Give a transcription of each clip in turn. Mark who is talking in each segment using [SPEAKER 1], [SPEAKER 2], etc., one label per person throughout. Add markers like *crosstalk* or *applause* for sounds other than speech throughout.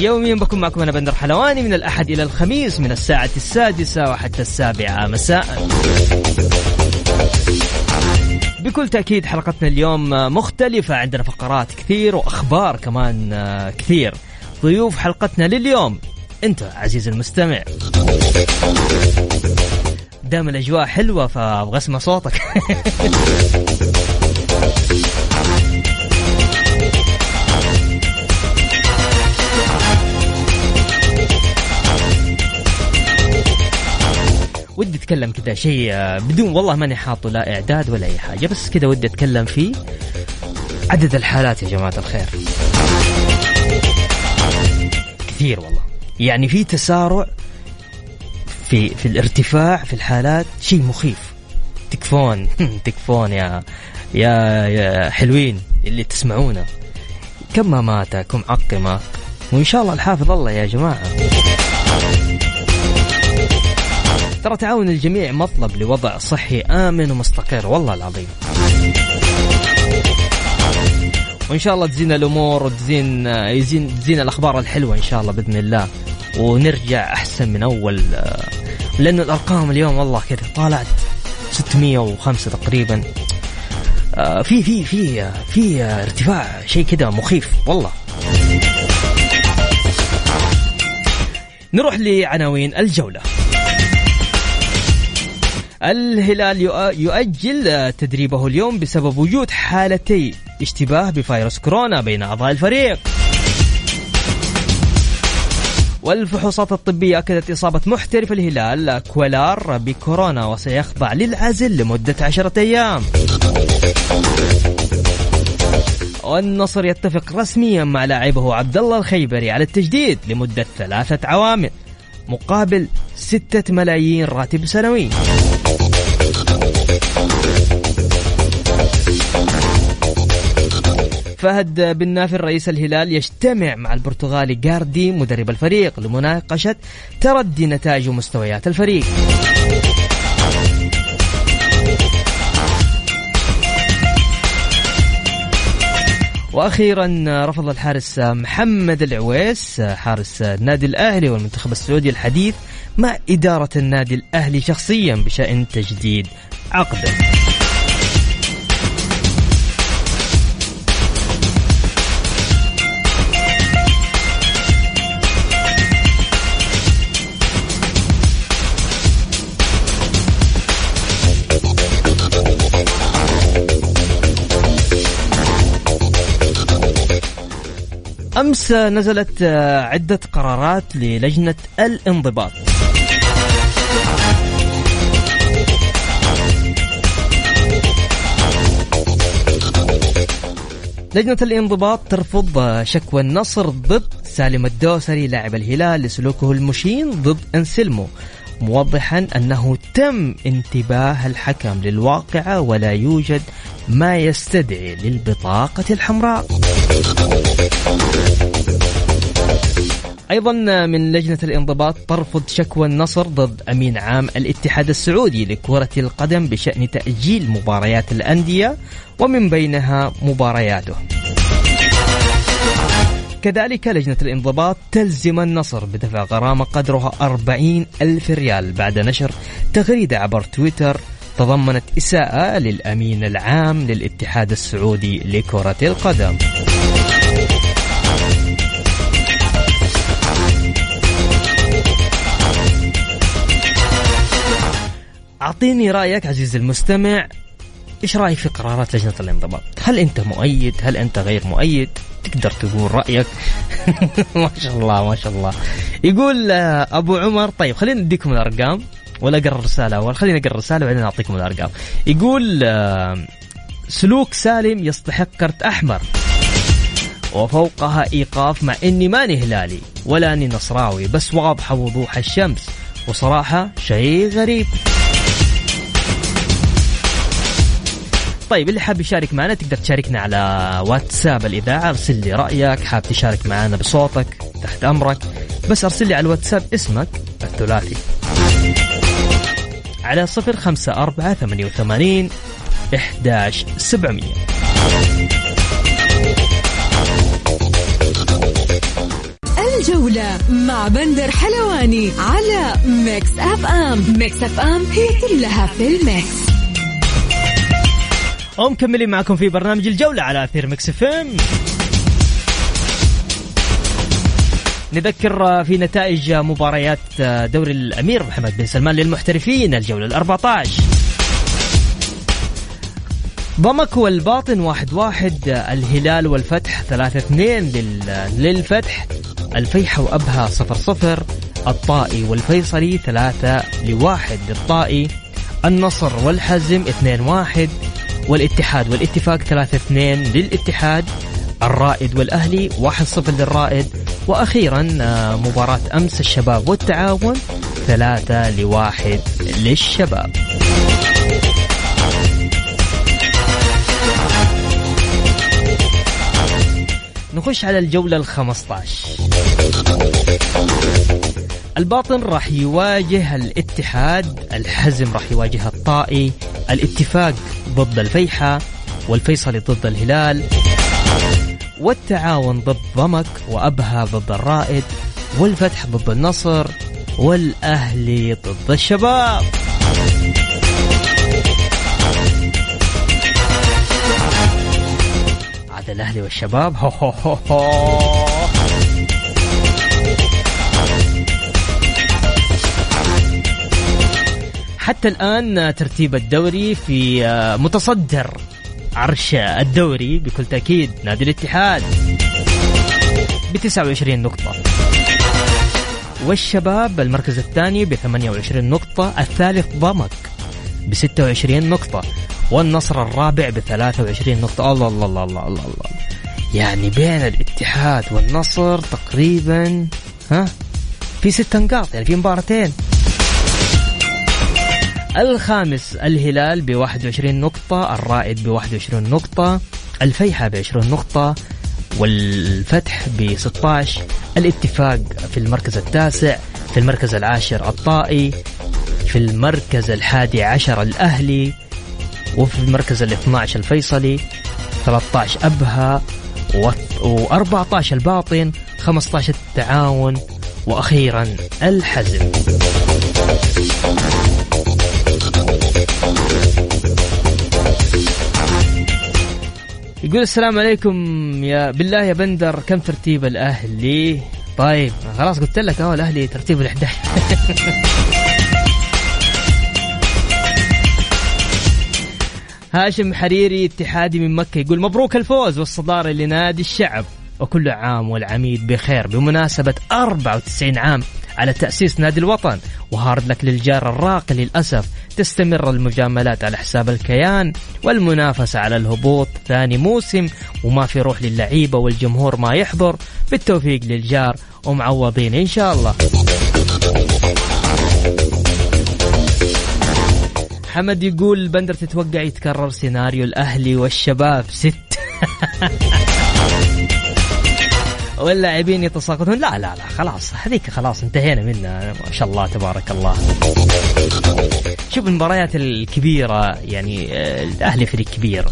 [SPEAKER 1] يوميا بكون معكم أنا بندر حلواني من الأحد إلى الخميس من الساعة السادسة وحتى السابعة مساء. بكل تأكيد حلقتنا اليوم مختلفة عندنا فقرات كثير وأخبار كمان كثير. ضيوف حلقتنا لليوم أنت عزيزي المستمع. دام الأجواء حلوة فأبغى أسمع صوتك. *laughs* أتكلم كذا شيء آه، بدون والله ماني حاطه لا إعداد ولا أي حاجة بس كذا ودي أتكلم فيه عدد الحالات يا جماعة الخير. كثير والله. يعني في تسارع في في الارتفاع في الحالات شيء مخيف. تكفون تكفون يا يا يا حلوين اللي تسمعونا كم ما مات كم عقمة. وإن شاء الله الحافظ الله يا جماعة. ترى تعاون الجميع مطلب لوضع صحي آمن ومستقر والله العظيم. وإن شاء الله تزين الأمور وتزين يزين تزين الأخبار الحلوة إن شاء الله بإذن الله. ونرجع أحسن من أول لأن الأرقام اليوم والله كذا طالعت 605 تقريبا. آه، في في في في ارتفاع شيء كذا مخيف والله. نروح لعناوين الجولة. الهلال يؤجل تدريبه اليوم بسبب وجود حالتي اشتباه بفيروس كورونا بين أعضاء الفريق. والفحوصات الطبية أكدت إصابة محترف الهلال كويلار بكورونا وسيخضع للعزل لمدة عشرة أيام. والنصر يتفق رسميا مع لاعبه عبد الله الخيبري على التجديد لمدة ثلاثة عوامل مقابل ستة ملايين راتب سنوي. فهد بن نافر رئيس الهلال يجتمع مع البرتغالي جاردي مدرب الفريق لمناقشة تردي نتائج ومستويات الفريق. وأخيرا رفض الحارس محمد العويس حارس النادي الأهلي والمنتخب السعودي الحديث مع إدارة النادي الأهلي شخصيا بشأن تجديد عقده. أمس نزلت عدة قرارات للجنة الانضباط. لجنة الانضباط ترفض شكوى النصر ضد سالم الدوسري لاعب الهلال لسلوكه المشين ضد أنسلمو موضحا أنه تم انتباه الحكم للواقعة ولا يوجد ما يستدعي للبطاقة الحمراء. أيضا من لجنة الانضباط ترفض شكوى النصر ضد أمين عام الاتحاد السعودي لكرة القدم بشأن تأجيل مباريات الأندية ومن بينها مبارياته. كذلك لجنة الانضباط تلزم النصر بدفع غرامة قدرها 40 ألف ريال بعد نشر تغريدة عبر تويتر تضمنت إساءة للأمين العام للاتحاد السعودي لكرة القدم. أعطيني رأيك عزيزي المستمع إيش رأيك في قرارات لجنة الانضباط؟ هل أنت مؤيد؟ هل أنت غير مؤيد؟ تقدر تقول رأيك *laughs* ما شاء الله ما شاء الله يقول آه، أبو عمر طيب خلينا نديكم الأرقام ولا أقرأ الرسالة أول خلينا نقرا الرسالة وبعدين أعطيكم الأرقام يقول آه، سلوك سالم يستحق كرت أحمر وفوقها إيقاف مع إني ماني هلالي ولا إني نصراوي بس واضحة وضوح الشمس وصراحة شيء غريب طيب اللي حاب يشارك معنا تقدر تشاركنا على واتساب الإذاعة. أرسل لي رأيك. حاب تشارك معنا بصوتك تحت أمرك. بس أرسل لي على الواتساب اسمك الثلاثي. على صفر خمسة أربعة ثمانية وثمانين إحداش سبعمية.
[SPEAKER 2] الجولة مع بندر حلواني على Mix FM. Mix FM هي كلها في ال mix.
[SPEAKER 1] ومكملين معكم في برنامج الجولة على أثير Mix FM. نذكر في نتائج مباريات دوري الأمير محمد بن سلمان للمحترفين الجولة الأربعة عشر ضمك والباطن واحد واحد الهلال والفتح ثلاثة اثنين للفتح الفيحة وأبها صفر صفر الطائي والفيصلي ثلاثة لواحد للطائي النصر والحزم اثنين واحد والاتحاد والاتفاق 3 2 للاتحاد الرائد والأهلي 1-0 للرائد. وأخيرا آه، مباراة أمس الشباب والتعاون 3 لواحد للشباب. نخش على الجولة الخمسة عشر الباطن راح يواجه الاتحاد الحزم راح يواجه الطائي الاتفاق ضد الفيحة والفيصلي ضد الهلال والتعاون ضد ضمك وأبها ضد الرائد والفتح ضد النصر والأهلي ضد الشباب عاد الأهلي والشباب هو هو هو هو. حتى الآن ترتيب الدوري في آه، متصدر عرش الدوري بكل تأكيد. نادي الاتحاد. ب 29 نقطة. والشباب المركز الثاني ب 28 نقطة. الثالث ضمك ب 26 نقطة. والنصر الرابع ب 23 نقطة. الله الله الله الله الله, الله. يعني بين الاتحاد والنصر تقريبا ها في ست نقاط. يعني في مباراتين. الخامس الهلال ب 21 نقطة الرائد ب 21 نقطة الفيحة ب 20 نقطة والفتح ب 16 الاتفاق في المركز التاسع في المركز العاشر الطائي في المركز الحادي عشر الأهلي وفي المركز ال 12 الفيصلي 13 أبها و14 الباطن 15 التعاون وأخيرا الحزم. يقول السلام عليكم يا بالله يا بندر كم ترتيب الأهلي؟ طيب خلاص قلت لك أهو الأهلي ترتيب ال 11 *laughs* هاشم حريري اتحادي من مكة يقول مبروك الفوز والصدارة لنادي الشعب وكل عام والعميد بخير بمناسبة 94 عام على تأسيس نادي الوطن وهارد لك للجار الراقي للأسف تستمر المجاملات على حساب الكيان والمنافسة على الهبوط ثاني موسم وما في روح للعيبة والجمهور ما يحضر. بالتوفيق للجار ومعوضين إن شاء الله. حمد يقول بندر تتوقع يتكرر سيناريو الأهلي والشباب ست. *laughs* واللاعبين يتساقطون. لا لا لا خلاص هذيك خلاص انتهينا منها. ما شاء الله تبارك الله. شوف المباريات الكبيرة يعني آه، الأهلي فريق كبير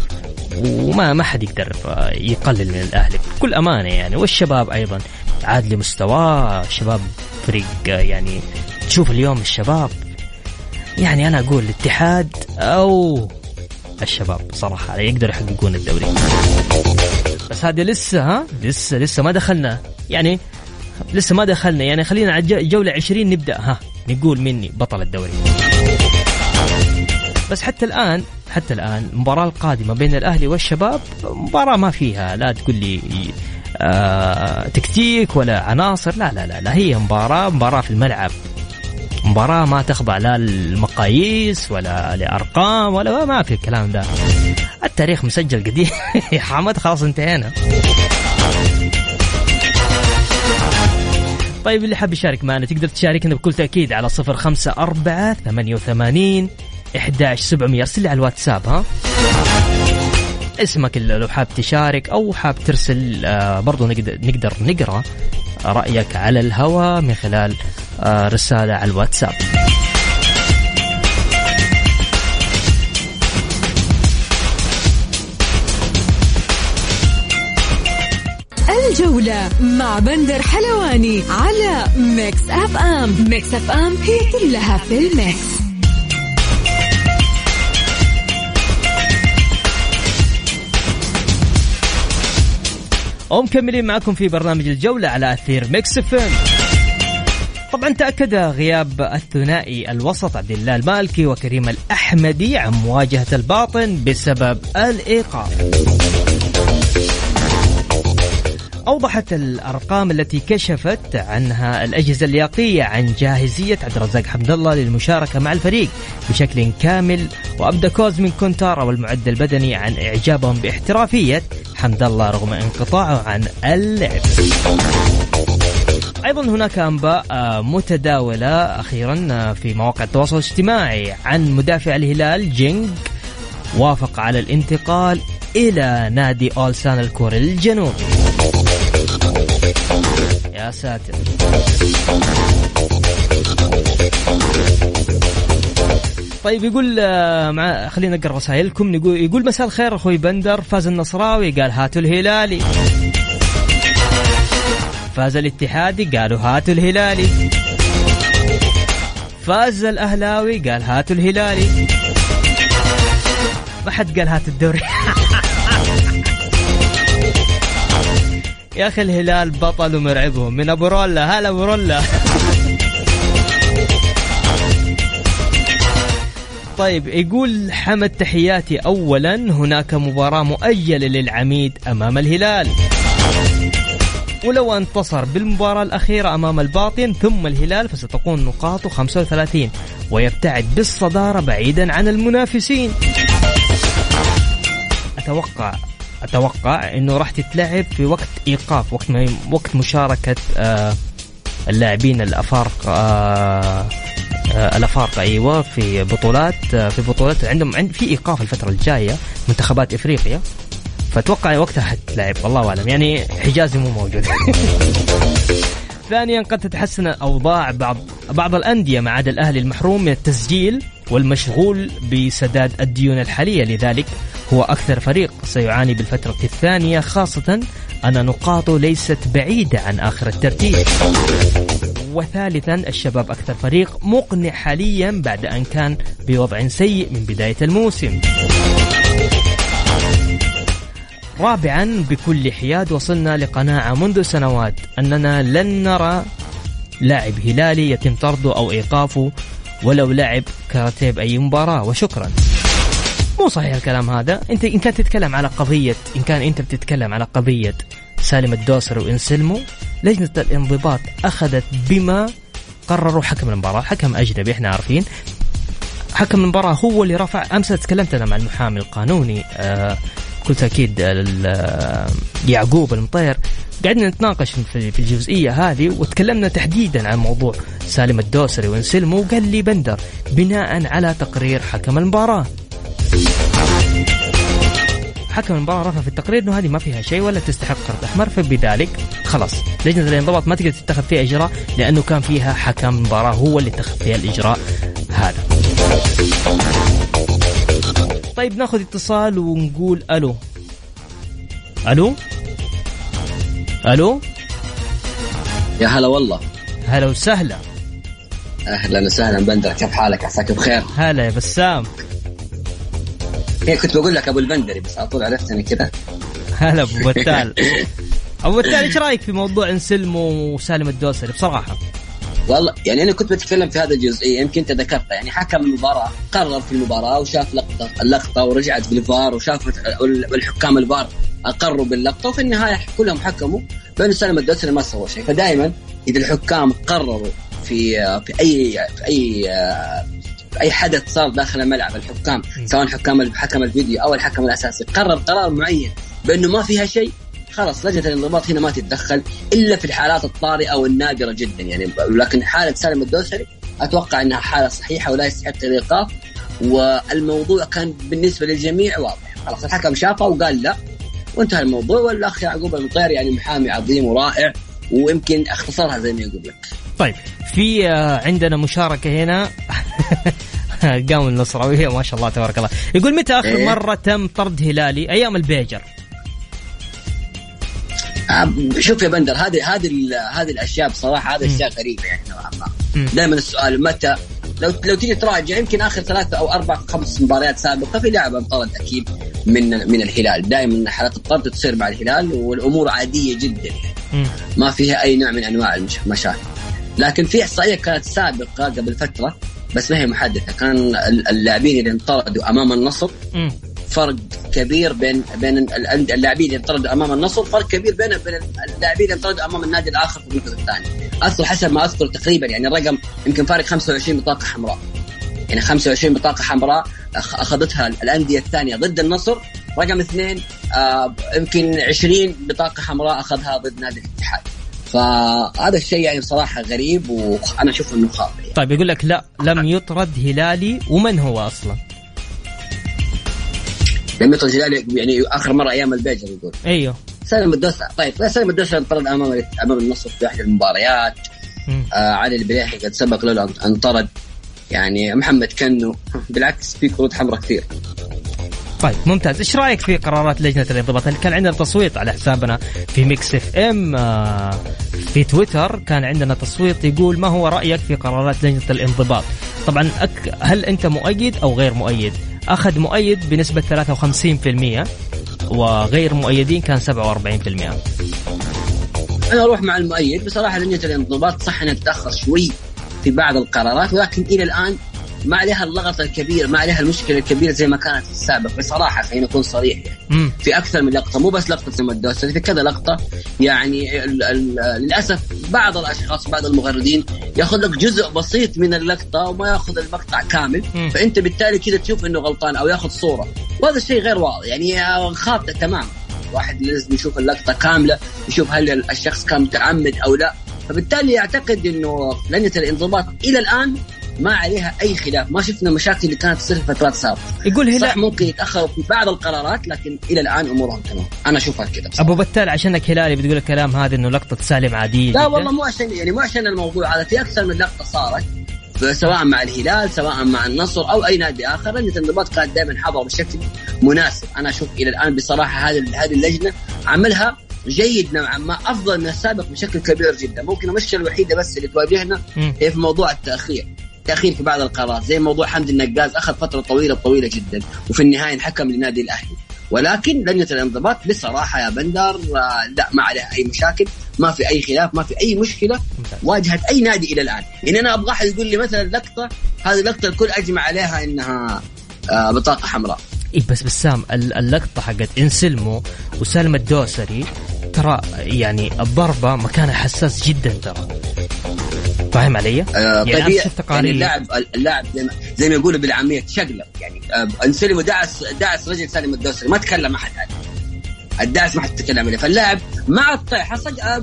[SPEAKER 1] وما ما حد يقدر آه، يقلل من الأهلي بكل أمانة يعني. والشباب أيضا عاد لمستواه الشباب فريق آه، يعني تشوف اليوم الشباب يعني أنا أقول الاتحاد أو الشباب صراحة يقدروا يحققون الدوري. بس هذه لسه ها؟ لسه لسه ما دخلنا. يعني لسه ما دخلنا. يعني خلينا على جولة 20 نبدأ. ها نقول مني بطل الدوري. بس حتى الآن حتى الآن المباراه القادمة بين الأهلي والشباب مباراة ما فيها. لا تقول لي آه تكتيك ولا عناصر. لا لا لا, لا هي مباراة مباراة في الملعب. مباراة ما تخضع لا للمقاييس ولا لأرقام ولا ما في الكلام ده. التاريخ مسجل قديم. *laughs* يا حمد خلاص انتهينا. طيب اللي حاب يشارك معنا تقدر تشاركنا بكل تأكيد على صفر خمسة أربعة ثمانية وثمانين إحداش سبعمية. أرسل على الواتساب ها. اسمك لو حاب تشارك أو حاب ترسل آه، برضو نقدر, نقدر نقرأ. رأيك على الهواء من خلال آه، رسالة على الواتساب.
[SPEAKER 2] الجولة مع بندر حلواني على Mix FM. Mix FM هي كلها في ال mix.
[SPEAKER 1] ومكملين معكم في برنامج الجولة على أثير Mix F طبعا تأكد غياب الثنائي الوسط عبد الله المالكي وكريم الأحمدي عن مواجهة الباطن بسبب الإيقاف. أوضحت الأرقام التي كشفت عنها الأجهزة اللياقية عن جاهزية عبد الرزاق حمد الله للمشاركة مع الفريق بشكل كامل وأبدى كوزمين كونترا والمعد البدني عن إعجابهم باحترافية حمد الله رغم انقطاعه عن اللعب. أيضا هناك أنباء متداولة أخيرا في مواقع التواصل الاجتماعي عن مدافع الهلال جينج وافق على الانتقال إلى نادي أولسان الكوري الجنوبي. يا ساتر. طيب يقول آه، مع خلينا نقرأ رسائلكم. يقول يقول مساء الخير أخوي بندر فاز النصراوي. قال هاتوا الهلالي. فاز الاتحادي قالوا هاتوا الهلالي. فاز الأهلاوي قال هاتوا الهلالي. ما حد قال هات الدوري. *laughs* يا أخي الهلال بطل ومرعبهم. من أبو رولا. هلا أبو رولا. طيب يقول حمد تحياتي. اولا هناك مباراة مؤجله للعميد أمام الهلال. ولو انتصر بالمباراة الأخيرة أمام الباطن ثم الهلال فستكون نقاطه 35 ويبتعد بالصدارة بعيدا عن المنافسين. أتوقع أتوقع أنه راح تتلعب في وقت إيقاف وقت ما وقت مشاركة آه اللاعبين الأفارقة آه آه الأفارقة أيوه في بطولات في بطولات عندهم عند في إيقاف الفترة الجاية منتخبات إفريقيا. فأتوقع وقتها حتلعب والله أعلم. يعني حجازي مو موجود. *laughs* ثانيا قد تتحسن اوضاع بعض بعض الأندية ما عدا الأهلي المحروم من التسجيل والمشغول بسداد الديون الحالية. لذلك هو أكثر فريق سيعاني بالفترة الثانية خاصة أن نقاطه ليست بعيدة عن آخر الترتيب. وثالثا الشباب أكثر فريق مقنع حاليا بعد أن كان بوضع سيء من بداية الموسم. رابعا بكل حياد وصلنا لقناعة منذ سنوات أننا لن نرى لاعب هلالي يتم طرده أو إيقافه ولو لعب كاراتيه بأي مباراة. وشكرا. مو صحيح الكلام هذا. انت إن كان تتكلم على قضيه إن كان انت بتتكلم على قضية سالم الدوسري وانسلمو لجنة الانضباط أخذت بما قرروا حكم المباراة حكم أجنبي إحنا عارفين. حكم المباراة هو اللي رفع أمس تكلمت أنا مع المحامي القانوني آه بكل تاكيد يعقوب المطير. قعدنا نتناقش في الجزئية هذه وتكلمنا تحديدا عن موضوع سالم الدوسري وانسلمو وقال لي بندر بناء على تقرير حكم المباراة. حكم المباراة رفع في التقرير إنه هذه ما فيها شيء ولا تستحق كرت أحمر فبذلك خلاص. لجنة الانضباط ما تقدر تتخذ فيها إجراء لأنه كان فيها حكم مباراة هو اللي اتخذ فيها الإجراء هذا. طيب ناخذ اتصال ونقول ألو. ألو؟ ألو؟
[SPEAKER 3] يا هلا والله.
[SPEAKER 1] هلا وسهلا.
[SPEAKER 3] أهلا وسهلا بندر كيف حالك؟ عساك بخير؟
[SPEAKER 1] هلا يا بسام.
[SPEAKER 3] كنت بقول لك أبو البندري بس على طول عرفتني كذا.
[SPEAKER 1] هلا أبو بتال. أبو بتال إيش رأيك في موضوع انسلم وسالم الدوسري؟ بصراحة.
[SPEAKER 3] والله يعني أنا كنت بتكلم في هذا الجزئيه يمكن أنت ذكرتها يعني حكم المباراة قرر في المباراة وشاف لقطة اللقطة ورجعت بالفار وشافت الحكام الفار أقروا باللقطة وفي النهاية كلهم حكموا بين سالم الدوسري ما سوى شيء. فدائما إذا الحكام قرروا في في أي في أي أي حدث صار داخل الملعب الحكام سواء حكام حكم الفيديو أو الحكم الأساسي قرر قرار معين بأنه ما فيها شيء خلاص لجنة الانضباط هنا ما تتدخل إلا في الحالات الطارئة والنادرة جدا. يعني لكن حالة سالم الدوسري أتوقع إنها حالة صحيحة ولا يستحق الإيقاف والموضوع كان بالنسبة للجميع واضح. خلاص الحكم شافه وقال لا وانتهى الموضوع. والأخ يعقوب المطير يعني محامي عظيم ورائع ويمكن اختصرها زي ما يقول لك.
[SPEAKER 1] طيب في آه، عندنا مشاركة هنا. *laughs* قام النصراوية ما شاء الله تبارك الله. يقول متى آخر إيه؟ مرة تم طرد هلالي؟ أيام البيجر.
[SPEAKER 3] شوف يا بندر هذه هذه هذه الأشياء بصراحة هذه أشياء غريبة يعني نوعا ما. دائما السؤال متى؟ لو لو تيجي تراجع يمكن آخر ثلاثة أو أربع خمس مباريات سابقة في لاعب انطرد أكيد من من الهلال. دائما حالات الطرد تصير مع الهلال والأمور عادية جدا. ما فيها أي نوع من أنواع المشاكل. لكن في إحصائية كانت سابقة قبل فترة بس ما هي محدثة. كان اللاعبين اللي انطردوا أمام النصر فرق كبير بين بين اللاعبين اللي انطردوا أمام النصر فرق كبير بين بين اللاعبين اللي انطردوا أمام النادي الآخر في المركز الثاني اذكر حسب ما أذكر تقريبا يعني الرقم يمكن فارق 25 بطاقة حمراء. يعني 25 بطاقة حمراء أخذتها الأندية الثانية ضد النصر. رقم اثنين آه يمكن 20 بطاقة حمراء أخذها ضد نادي الاتحاد. فهذا الشيء يعني بصراحة غريب وأنا أشوف إنه خاطئ يعني.
[SPEAKER 1] طيب يقول لك لا لم يطرد هلالي ومن هو أصلا؟
[SPEAKER 3] لم يطرد هلالي يعني آخر مرة أيام البيجر يقول.
[SPEAKER 1] أيوه.
[SPEAKER 3] سالم الدوسة طيب سالم الدوسة انطرد أمام أمام النصر في احد المباريات. آه علي البليحي قد سبق له انطرد. يعني محمد كنو بالعكس في كروت حمراء كثير.
[SPEAKER 1] طيب ممتاز. إيش رأيك في قرارات لجنة الانضباط؟ كان عندنا تصويت على حسابنا في Mix FM؟ آه، في تويتر كان عندنا تصويت يقول ما هو رأيك في قرارات لجنة الانضباط؟ طبعا هل أنت مؤيد أو غير مؤيد؟ أخذ مؤيد بنسبة 53% وغير مؤيدين كان 47%
[SPEAKER 3] أنا أروح مع المؤيد. بصراحة لجنة الانضباط صح أنها تتأخر شوي في بعض القرارات ولكن إلى الآن ما عليها اللغط الكبير ما عليها المشكلة الكبيرة زي ما كانت في السابق بصراحة خلينا نكون صريح يعني. في أكثر من لقطة مو بس لقطة سم الدوسري في كذا لقطة. يعني ال ال للأسف بعض الأشخاص بعض المغردين يأخذ لك جزء بسيط من اللقطة وما يأخذ المقطع كامل. مم. فأنت بالتالي كذا تشوف إنه غلطان أو يأخذ صورة. وهذا الشيء غير واضح يعني خاطئ تماما. واحد لازم يشوف اللقطة كاملة يشوف هل الشخص كان متعمد أو لا. فبالتالي أعتقد إنه لجنه الانضباط إلى الآن. ما عليها أي خلاف. ما شفنا مشاكل اللي كانت تصير في فترات سابقة.
[SPEAKER 1] يقول هلا
[SPEAKER 3] صح ممكن يتاخروا في بعض القرارات لكن إلى الآن أمورهم تمام. أنا أشوفها كذا
[SPEAKER 1] أبو بتال عشانك هلالي بتقول الكلام هذا إنه لقطة سالم عادية
[SPEAKER 3] لا والله مو عشان يعني مو عشان الموضوع هذا في أكثر من لقطة صارت سواء مع الهلال سواء مع النصر أو أي نادي آخر لجنه الانضباط كانت دائما حاضرة بشكل مناسب. أنا أشوف إلى الآن بصراحة هذه هذه اللجنة عملها جيد نوعا ما أفضل من السابق بشكل كبير جدا. ممكن المشكلة الوحيدة بس اللي تواجهنا هي في موضوع التأخير. تاخير في بعض القرارات زي موضوع حمد النقاز أخذ فترة طويلة طويلة جدا وفي النهاية انحكم لنادي الأهلي. ولكن لجنه الانضباط بصراحة يا بندر. آه، لا ما عليها أي مشاكل ما في أي خلاف ما في أي مشكلة. واجهت أي نادي إلى الآن. يعني أنا أبغى احد يقول لي مثلا لقطة هذه لقطه الكل أجمع عليها إنها آه، بطاقة حمراء.
[SPEAKER 1] اي بس بسام اللقطة حقت إنسلمو وسلمى الدوسري ترى يعني الضربة مكانها حساس جدا ترى. فاهم علي؟
[SPEAKER 3] آه يعني, يعني اللاعب اللاعب زي ما, زي ما يقولوا بالعامية تشقلب يعني آه انسلم ودعس دعس رجل سالم الدوسري. ما تكلم أحد عليه الدعس ما حد تكلم عليه. فاللاعب مع الطيحه آه،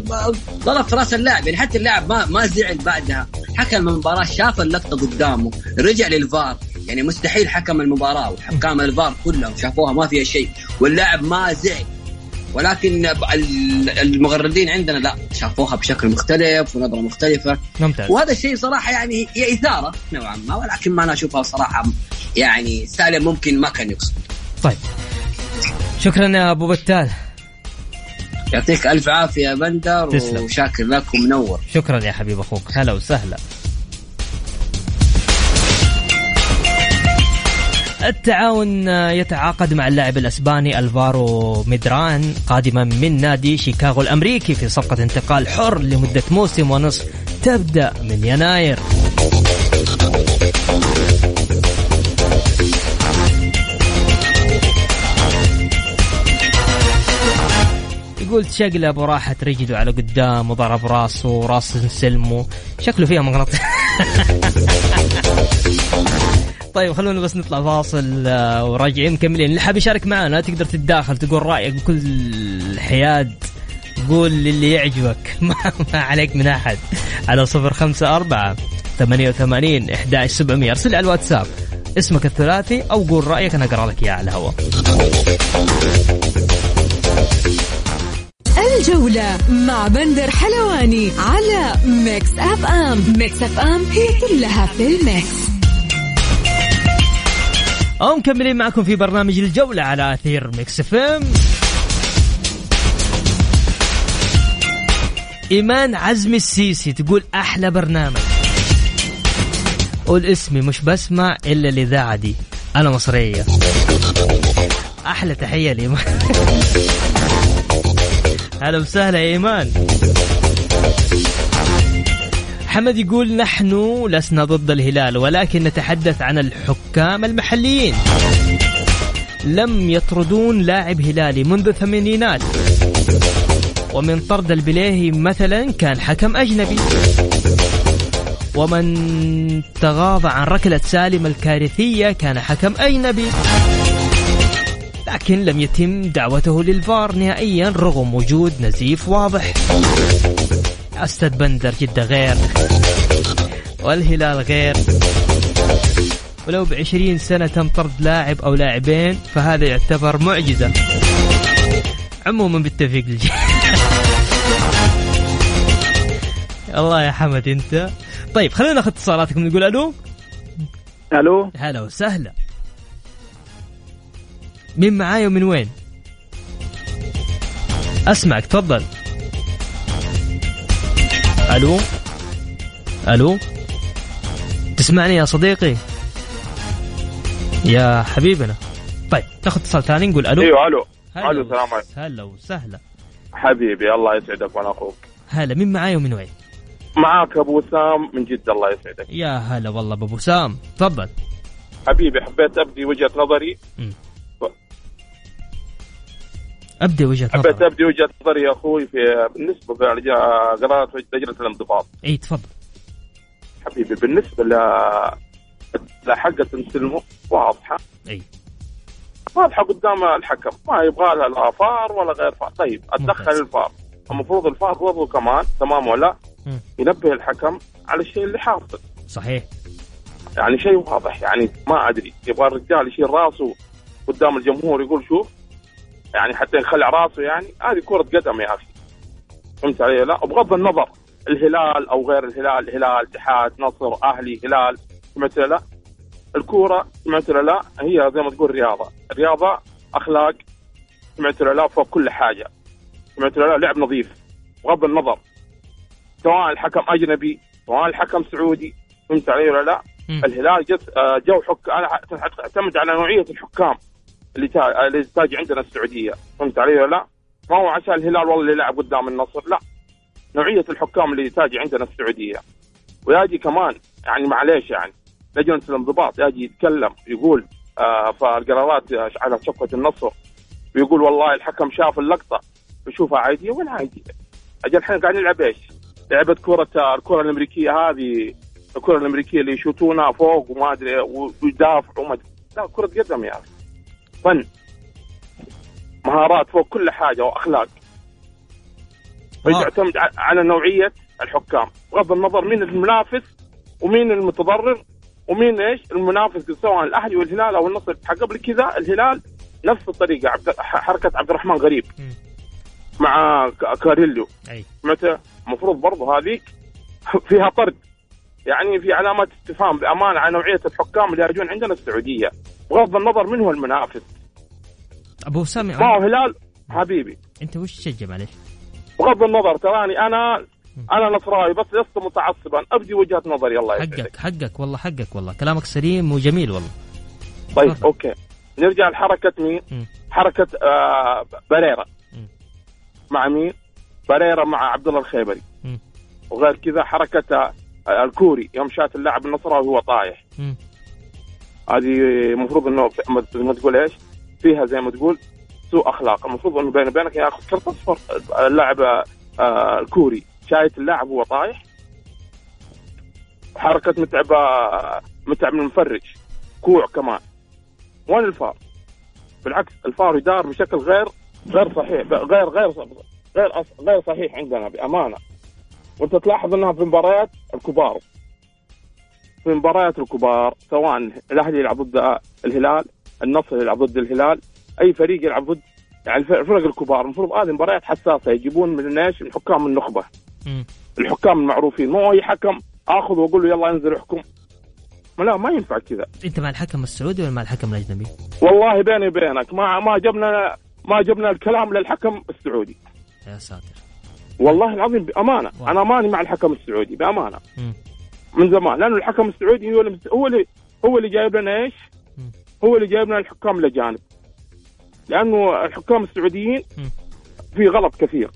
[SPEAKER 3] ضرب في رأس اللاعب. يعني حتى اللاعب ما ما زعل بعدها. حكم المباراة شاف اللقطة قدامه رجع للفار. يعني مستحيل حكم المباراة وحكام الفار كلهم شافوها ما فيها شيء. واللاعب ما زعل. ولكن المغردين عندنا لا شافوها بشكل مختلف ونظرة مختلفة.
[SPEAKER 1] ممتاز.
[SPEAKER 3] وهذا الشيء صراحة يعني هي إثارة نوعا ما ولكن ما أنا أشوفها صراحة يعني سالم ممكن ما كان يقصد.
[SPEAKER 1] طيب. شكرا يا أبو بتال.
[SPEAKER 3] يعطيك ألف عافية يا بندر تسلم. وشاكر لك ومنور.
[SPEAKER 1] شكرا يا حبيب أخوك. هلا وسهلا. التعاون يتعاقد مع اللاعب الأسباني ألفارو ميدران قادما من نادي شيكاغو الأمريكي في صفقة انتقال حر لمدة موسم ونصف تبدأ من يناير. يقول تشقلب وراحت رجله على قدام وضرب راسه وراس سلمه. شكله فيها مغناطيس. *laughs* طيب خلونا بس نطلع فاصل آه، وراجعين مكملين. اللي حاب يشارك معنا تقدر تتداخل تقول رأيك بكل حياد قول اللي يعجبك. *laughs* ما, ما عليك من أحد. على صفر خمسة أربعة ثمانية وثمانين إحدى سبعمية. أرسل على الواتساب اسمك الثلاثي أو قول رأيك أنا أقرأ لك إياه على الهواء.
[SPEAKER 2] الجولة مع بندر حلواني على Mix FM. Mix FM هي كلها في ال
[SPEAKER 1] mix. ومكملين معكم في برنامج الجولة على أثير Mix FM. إيمان عزمي السيسي تقول أحلى برنامج. قول اسمي مش بسمع إلا الإذاعة دي أنا مصرية. أحلى تحية لإيمان. *laughs* هلا وسهلا يا إيمان. حمد يقول نحن لسنا ضد الهلال ولكن نتحدث عن الحكام المحليين. لم يطردون لاعب هلالي منذ الثمانينات ومن طرد البليهي مثلا كان حكم أجنبي. ومن تغاضى عن ركلة سالم الكارثية كان حكم أجنبي. لكن لم يتم دعوته للفار نهائيا رغم وجود نزيف واضح. أستاذ بندر جدة غير. والهلال غير. ولو بعشرين سنة تم طرد لاعب أو لاعبين فهذا يعتبر معجزة. عموما بالتوفيق للجميع. *laughs* الله يا حمد أنت. طيب خلينا ناخذ اتصالاتكم. نقول ألو؟
[SPEAKER 4] ألو؟
[SPEAKER 1] هلا وسهلا. مين معاي ومن وين؟ أسمعك تفضل. ألو؟ ألو؟ تسمعني يا صديقي. يا حبيبنا. طيب ناخذ اتصال ثاني نقول
[SPEAKER 4] ألو. أيوه
[SPEAKER 1] ألو.
[SPEAKER 4] ألو السلام عليكم.
[SPEAKER 1] هلا وسهلا.
[SPEAKER 4] حبيبي الله يسعدك وأنا أخوك.
[SPEAKER 1] هلا مين معاي ومن وين؟
[SPEAKER 4] معاك أبو وسام من جدة الله يسعدك.
[SPEAKER 1] يا هلا والله بأبو سام. تفضل.
[SPEAKER 4] حبيبي حبيت أبدي وجهة نظري.
[SPEAKER 1] ابدا وجهة
[SPEAKER 4] حبيت
[SPEAKER 1] نظر
[SPEAKER 4] أبدي وجهة نظري يا أخوي في بالنسبة لقراءه لجنة الانضباط.
[SPEAKER 1] إي تفضل.
[SPEAKER 4] حبيبي بالنسبة ل لحقة سلمو واضحة.
[SPEAKER 1] إي.
[SPEAKER 4] واضحة قدام الحكم. ما يبغى لها لا فار ولا غير فار. طيب
[SPEAKER 1] أتدخل.
[SPEAKER 4] الفار. المفروض الفار برضه كمان تمام ولا؟
[SPEAKER 1] مم.
[SPEAKER 4] ينبه الحكم على الشيء اللي حاصل.
[SPEAKER 1] صحيح.
[SPEAKER 4] يعني شيء واضح يعني ما أدري. يبغى الرجال يشيل راسه قدام الجمهور يقول شوف يعني حتى يخلع راسه يعني هذه كرة قدم يا أخي. فهمت علي؟ لا بغض النظر الهلال أو غير الهلال هلال اتحاد نصر أهلي هلال سمعت لا؟ الكورة سمعت لا؟ هي زي ما تقول رياضة. الرياضه أخلاق سمعت لا؟ فوق كل حاجة. سمعت لا؟ لعب نظيف. بغض النظر. سواء الحكم أجنبي سواء الحكم سعودي فهمت علي ولا لا. الهلال آه، جو حك أنا اعتمد على نوعية الحكام. تاجي عندنا السعودية. فهمت علي ولا لا؟ ما هو عشان الهلال والله اللي لعب قدام النصر. لا. نوعية الحكام اللي تاجي عندنا السعودية. ويجي كمان يعني معليش يعني لجنه الانضباط يجي يتكلم يقول آه فالقرارات آه، على شقه النصر. ويقول والله الحكم شاف اللقطة. بيشوفها عادية وين عادية؟ أجل الحين قاعدين نلعب إيش؟ لعبة كرة آه، الكرة الأمريكية هذه. الكرة الأمريكية اللي يشوتونها فوق وما أدري ويدافعوا وما أدري. لا كرة قدم يا أخي. فن مهارات فوق كل حاجة وأخلاق. ويعتمد ع- على نوعية الحكام. بغض النظر مين المنافس ومين المتضرر ومين إيش المنافس سواء الأهلي والهلال أو النصر. قبل كذا الهلال نفس الطريقة عبد حركة عبد الرحمن غريب. مع ك- كاريلو
[SPEAKER 1] أي.
[SPEAKER 4] متى؟ المفروض برضه هذيك *laughs* فيها طرد. يعني في علامات استفهام بأمانة على نوعية الحكام اللي يجون عندنا السعودية. بغض النظر من هو المنافس
[SPEAKER 1] أبو سام
[SPEAKER 4] ما هو هلال حبيبي
[SPEAKER 1] أنت وش تشجع معلش؟
[SPEAKER 4] بغض النظر تراني أنا أنا نصراوي بس لست متعصبا أبدي وجهة نظري الله يسعدك
[SPEAKER 1] حقك حقك والله حقك والله كلامك سليم وجميل والله
[SPEAKER 4] طيب
[SPEAKER 1] تفضل.
[SPEAKER 4] أوكي نرجع لحركة مين؟
[SPEAKER 1] مم.
[SPEAKER 4] حركة آه بريرا
[SPEAKER 1] مم.
[SPEAKER 4] مع مين؟ بريرا مع عبد الله الخيبري
[SPEAKER 1] مم.
[SPEAKER 4] وغير كذا حركة آه، الكوري يوم شات اللاعب النصراوي وهو طايح. هذه المفروض إنه ما تقول إيش؟ فيها زي ما تقول سوء أخلاق. المفروض إنه بيني وبينك ياخذ كرت أصفر. اللاعب آه، الكوري. شايت اللاعب وهو طايح؟ حركة متعب آه، متعب المفرج. كوع كمان. وين الفار؟ بالعكس الفار يدار بشكل غير غير صحيح. غير غير غير غير صحيح عندنا بأمانة. وأنت تلاحظ إنها في مباريات الكبار. في مباريات الكبار سواء الأهلي يلعب ضد الهلال النصر يلعب ضد الهلال أي فريق يلعب ضد يعني الف- الفرق الكبار المفروض هذه مباريات حساسة يجيبون من إيش؟ من حكام النخبة
[SPEAKER 1] مم.
[SPEAKER 4] الحكام المعروفين مو أي حكم آخذ وأقول له يلا انزل احكم لا ما ينفع كذا
[SPEAKER 1] أنت مع الحكم السعودي ولا مع الحكم الأجنبي؟
[SPEAKER 4] والله بيني وبينك ما ما جبنا ما جبنا الكلام للحكم السعودي
[SPEAKER 1] يا ساتر
[SPEAKER 4] والله العظيم بأمانة
[SPEAKER 1] واو.
[SPEAKER 4] أنا ماني مع الحكم السعودي بأمانة
[SPEAKER 1] مم.
[SPEAKER 4] من زمان لأنه الحكم السعودي هو اللي هو اللي هو اللي جايب لنا
[SPEAKER 1] إيش؟
[SPEAKER 4] هو اللي جايب لنا الحكام الاجانب لأنه الحكام السعوديين. في غلط كثير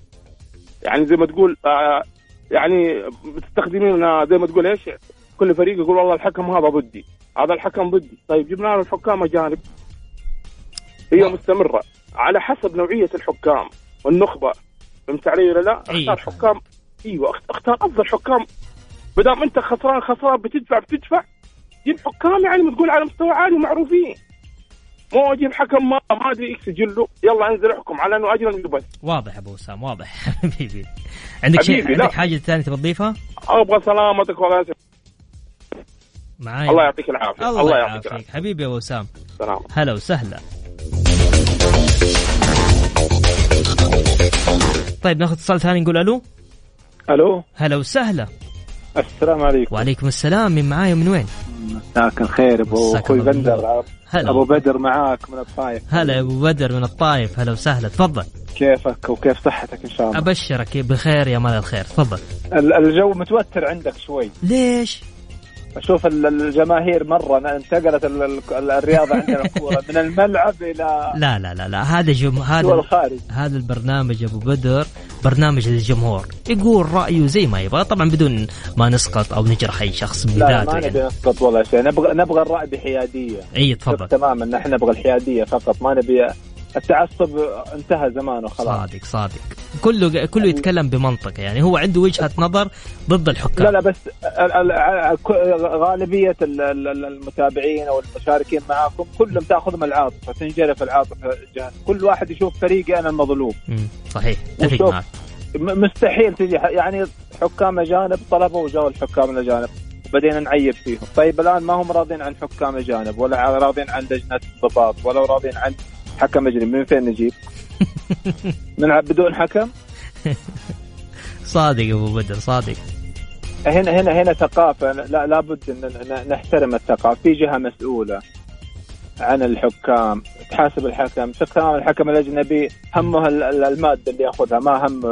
[SPEAKER 4] يعني زي ما تقول آه يعني مستخدمين آه، زي ما تقول إيش؟ كل فريق يقول والله الحكم هذا ضدي هذا الحكم ضدي طيب جبنا له الحكام اجانب هي
[SPEAKER 1] واو.
[SPEAKER 4] مستمرة على حسب نوعية الحكام والنخبه فهمت علي ولا لا؟
[SPEAKER 1] أيوة.
[SPEAKER 4] أختار حكام إيوه أخت- أختار أفضل حكام ما دام انت خسران خسران بتدفع بتدفع. جيب حكام يعني ما تقول على مستوى عالي معروفين مو أجيب حكم ما ما أدري إكس جله يلا انزل احكم على إنه أجل بس
[SPEAKER 1] واضح أبو وسام واضح. *laughs* حبيبي. عندك شيء. عندك حاجة ثانية تبغى تضيفها؟
[SPEAKER 4] أبغى سلامتك وغاسل
[SPEAKER 1] معاي
[SPEAKER 4] الله يعطيك العافية.
[SPEAKER 1] الله يعافيك. حبيبي يا أبو وسام
[SPEAKER 4] سلام.
[SPEAKER 1] هلا وسهلا. طيب ناخذ اتصال ثاني نقول ألو؟
[SPEAKER 5] ألو؟
[SPEAKER 1] هلا وسهلا.
[SPEAKER 5] السلام عليكم.
[SPEAKER 1] وعليكم السلام. من معاي من وين؟
[SPEAKER 5] مساك الخير أبو
[SPEAKER 1] أخوي
[SPEAKER 5] بندر.
[SPEAKER 1] هلا.
[SPEAKER 5] أبو بدر معاك من الطايف.
[SPEAKER 1] هلا أبو بدر من الطايف. هلا وسهلا. تفضل.
[SPEAKER 5] كيفك وكيف صحتك إن شاء الله؟
[SPEAKER 1] أبشرك بخير يا مال الخير. تفضل.
[SPEAKER 5] ال- الجو متوتر عندك شوي.
[SPEAKER 1] ليش؟
[SPEAKER 5] أشوف ال- الجماهير مرة انتقلت ال- ال- الرياضة عندنا *laughs* الكوره من الملعب إلى
[SPEAKER 1] لا لا لا لا. هذا جم... هذا هذا البرنامج أبو بدر. برنامج للجمهور يقول رأيه زي ما يبغى طبعا بدون ما نسقط أو نجرح أي شخص من
[SPEAKER 5] لا
[SPEAKER 1] ذاته
[SPEAKER 5] ما نبي
[SPEAKER 1] يعني.
[SPEAKER 5] نسقط ولا شيء. نبغى نبغى الرأي بحيادية.
[SPEAKER 1] إي تفضل.
[SPEAKER 5] تماما نحن نبغى الحيادية فقط. ما نبي التعصب انتهى زمانه خلاص.
[SPEAKER 1] صادق صادق. كله كله يتكلم بمنطق يعني هو عنده وجهة نظر ضد الحكام.
[SPEAKER 5] لا لا بس ال- المتابعين أو المشاركين معاكم كلهم تأخذهم العاطفة تنجرف العاطفة جهة كل واحد يشوف فريقي أنا المظلوم.
[SPEAKER 1] صحيح. اتفق معك.
[SPEAKER 5] مستحيل تجي يعني حكام أجانب طلبوا وجاوا الحكام الأجانب بدينا نعيب فيهم. طيب الآن ما هم راضين عن حكام أجانب ولا راضين عن لجنة الضباط ولا راضين عن حكم أجنبي من فين نجيب؟ *laughs* من ع- بدون حكم؟
[SPEAKER 1] صادق أبو بدر صادق.
[SPEAKER 5] هنا هنا هنا ثقافة. لا لابد ان نحترم الثقافة. في جهة مسؤولة عن الحكام تحاسب الحكم. تقام الحكم الأجنبي؟ همه ال- ال- المادة اللي يأخذها. ما هم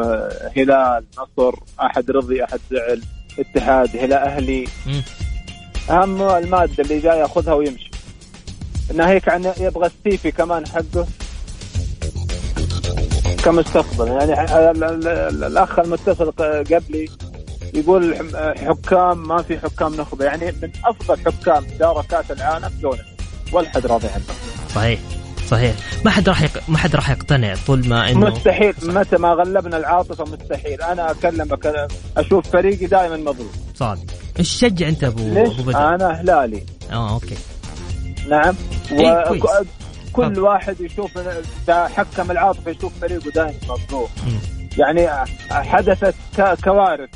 [SPEAKER 5] هلال نصر أحد رضي أحد زعل اتحاد هلال أهلي.
[SPEAKER 1] مم.
[SPEAKER 5] همه المادة اللي جاي يأخذها ويمشي. ناهيك عن يبغى السيفي كمان حقه. كمستقبل. يعني ح- ال- ال- ال- الأخ المتصل قبلي يقول حكام ما في حكام نخبة. يعني من أفضل حكام دار كأس العالم دون ولا حد راضي عنه.
[SPEAKER 1] صحيح. صحيح. ما حد راح يق... ما حد راح يقتنع طول ما انه
[SPEAKER 5] مستحيل. متى ما غلبنا العاطفة مستحيل. أنا اكلمك أشوف فريقي دائما مظلوم
[SPEAKER 1] صادق. إيش تشجع أنت ابو
[SPEAKER 5] ليش؟
[SPEAKER 1] أبو بدر؟
[SPEAKER 5] أنا هلالي
[SPEAKER 1] آه أوكي.
[SPEAKER 5] نعم
[SPEAKER 1] إيه، كويس.
[SPEAKER 5] كل
[SPEAKER 1] تفضل.
[SPEAKER 5] واحد يشوف حكم العاطفه يشوف فريقه دائما مظلوم. يعني حدثت كوارث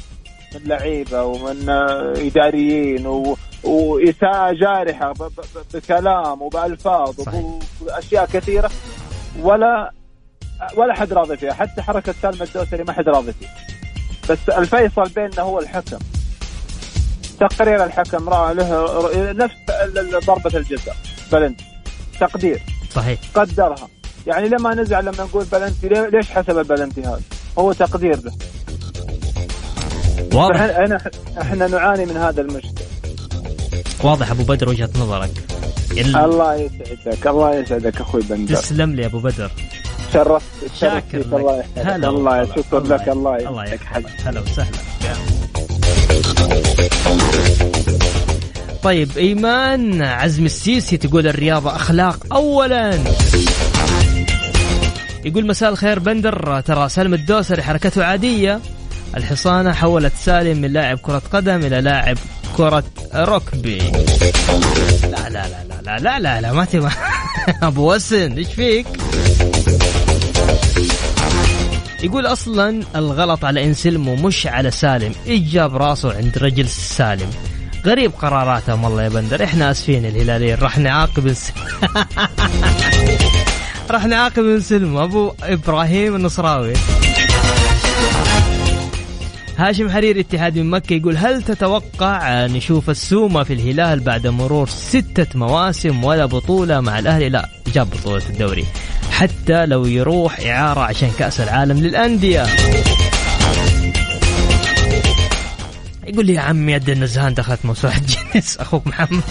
[SPEAKER 5] من لعيبة ومن آه، إداريين و... وإساءة جارحة ب... ب... بكلام
[SPEAKER 1] وبألفاظ.
[SPEAKER 5] وأشياء كثيرة ولا ولا حد راضي فيها حتى حركة سالم الدوسري ما حد راضي فيها بس الفيصل بيننا هو الحكم تقرير الحكم رأى له نفس ضربة الجزاء بلنتي. تقدير.
[SPEAKER 1] صحيح.
[SPEAKER 5] قدرها. يعني لما نزعل لما نقول بلنتي ليش حسب البلنتي هذا؟ هو تقدير له
[SPEAKER 1] واضح.
[SPEAKER 5] إحنا إحنا نعاني من هذا المشكل.
[SPEAKER 1] واضح أبو بدر وجهة نظرك. ال...
[SPEAKER 5] الله يسعدك الله يسعدك أخوي بندر.
[SPEAKER 1] تسلم لي أبو بدر.
[SPEAKER 5] شرفت
[SPEAKER 1] شاكر
[SPEAKER 5] الله
[SPEAKER 1] لك.
[SPEAKER 5] يسعدك.
[SPEAKER 1] هلا
[SPEAKER 5] الله. شكرا لك الله
[SPEAKER 1] الله
[SPEAKER 5] يسعدك.
[SPEAKER 1] يحفظك هلا وسهلا. طيب إيمان عزم السيسي تقول الرياضه أخلاق اولا. يقول مساء الخير بندر ترى سالم الدوسري حركته عادية. الحصانة حولت سالم من لاعب كرة قدم إلى لاعب كرة ركبي. لا لا لا لا لا لا لا ما تبغى. *laughs* أبو وسن إيش فيك؟ يقول أصلا الغلط على انسلمو مش على سالم. إيش جاب راسه عند رجل سالم؟ غريب قراراتهم والله يا بندر. إحنا آسفين الهلاليين. راح نعاقب *laughs* راح نعاقب انسلمو أبو إبراهيم النصراوي. هاشم حرير اتحاد من مكة يقول هل تتوقع نشوف السومة في الهلال بعد مرور ستة مواسم ولا بطولة مع الأهلي؟ لا جاب بطولة الدوري. حتى لو يروح إعارة عشان كأس العالم للأندية. يقول لي يا عمي يد النزهان دخلت موسوعة *laughs* جنس أخوك محمد.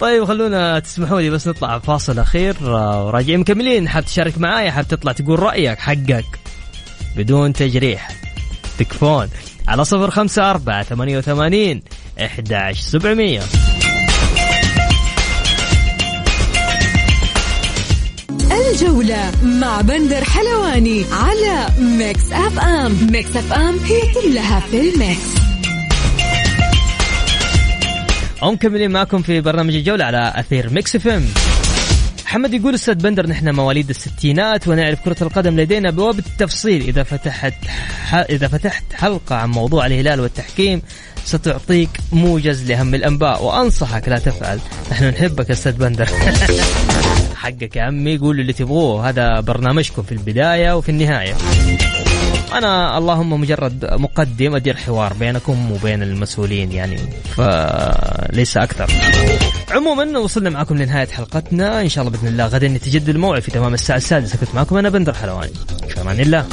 [SPEAKER 1] طيب خلونا تسمحوا لي بس نطلع فاصل اخير آه، وراجعين مكملين. حاب تشارك معايا حاب تطلع تقول رأيك حقك بدون تجريح. تكفون على صفر خمسة أربعة ثمانية وثمانين إحداش سبعمية.
[SPEAKER 2] الجولة مع بندر حلواني على Mix FM. Mix FM هي كلها في ال mix.
[SPEAKER 1] ومكملين معكم في برنامج الجولة على أثير Mix FM. محمد يقول أستاذ بندر نحن مواليد الستينات ونعرف كرة القدم لدينا وبالتفصيل إذا فتحت إذا فتحت حلقة عن موضوع الهلال والتحكيم ستعطيك موجز لأهم الأنباء. وأنصحك لا تفعل. نحن نحبك أستاذ بندر. *laughs* حقك يا عمي قولوا اللي تبغوه. هذا برنامجكم في البداية وفي النهاية. أنا اللهم مجرد مقدم أدير حوار بينكم وبين المسؤولين يعني فليس أكثر. عموما وصلنا معكم لنهاية حلقتنا. إن شاء الله بإذن الله غدا نتجدد الموعد في تمام الساعة السادسة. كنت معكم أنا بندر حلواني. في أمان الله.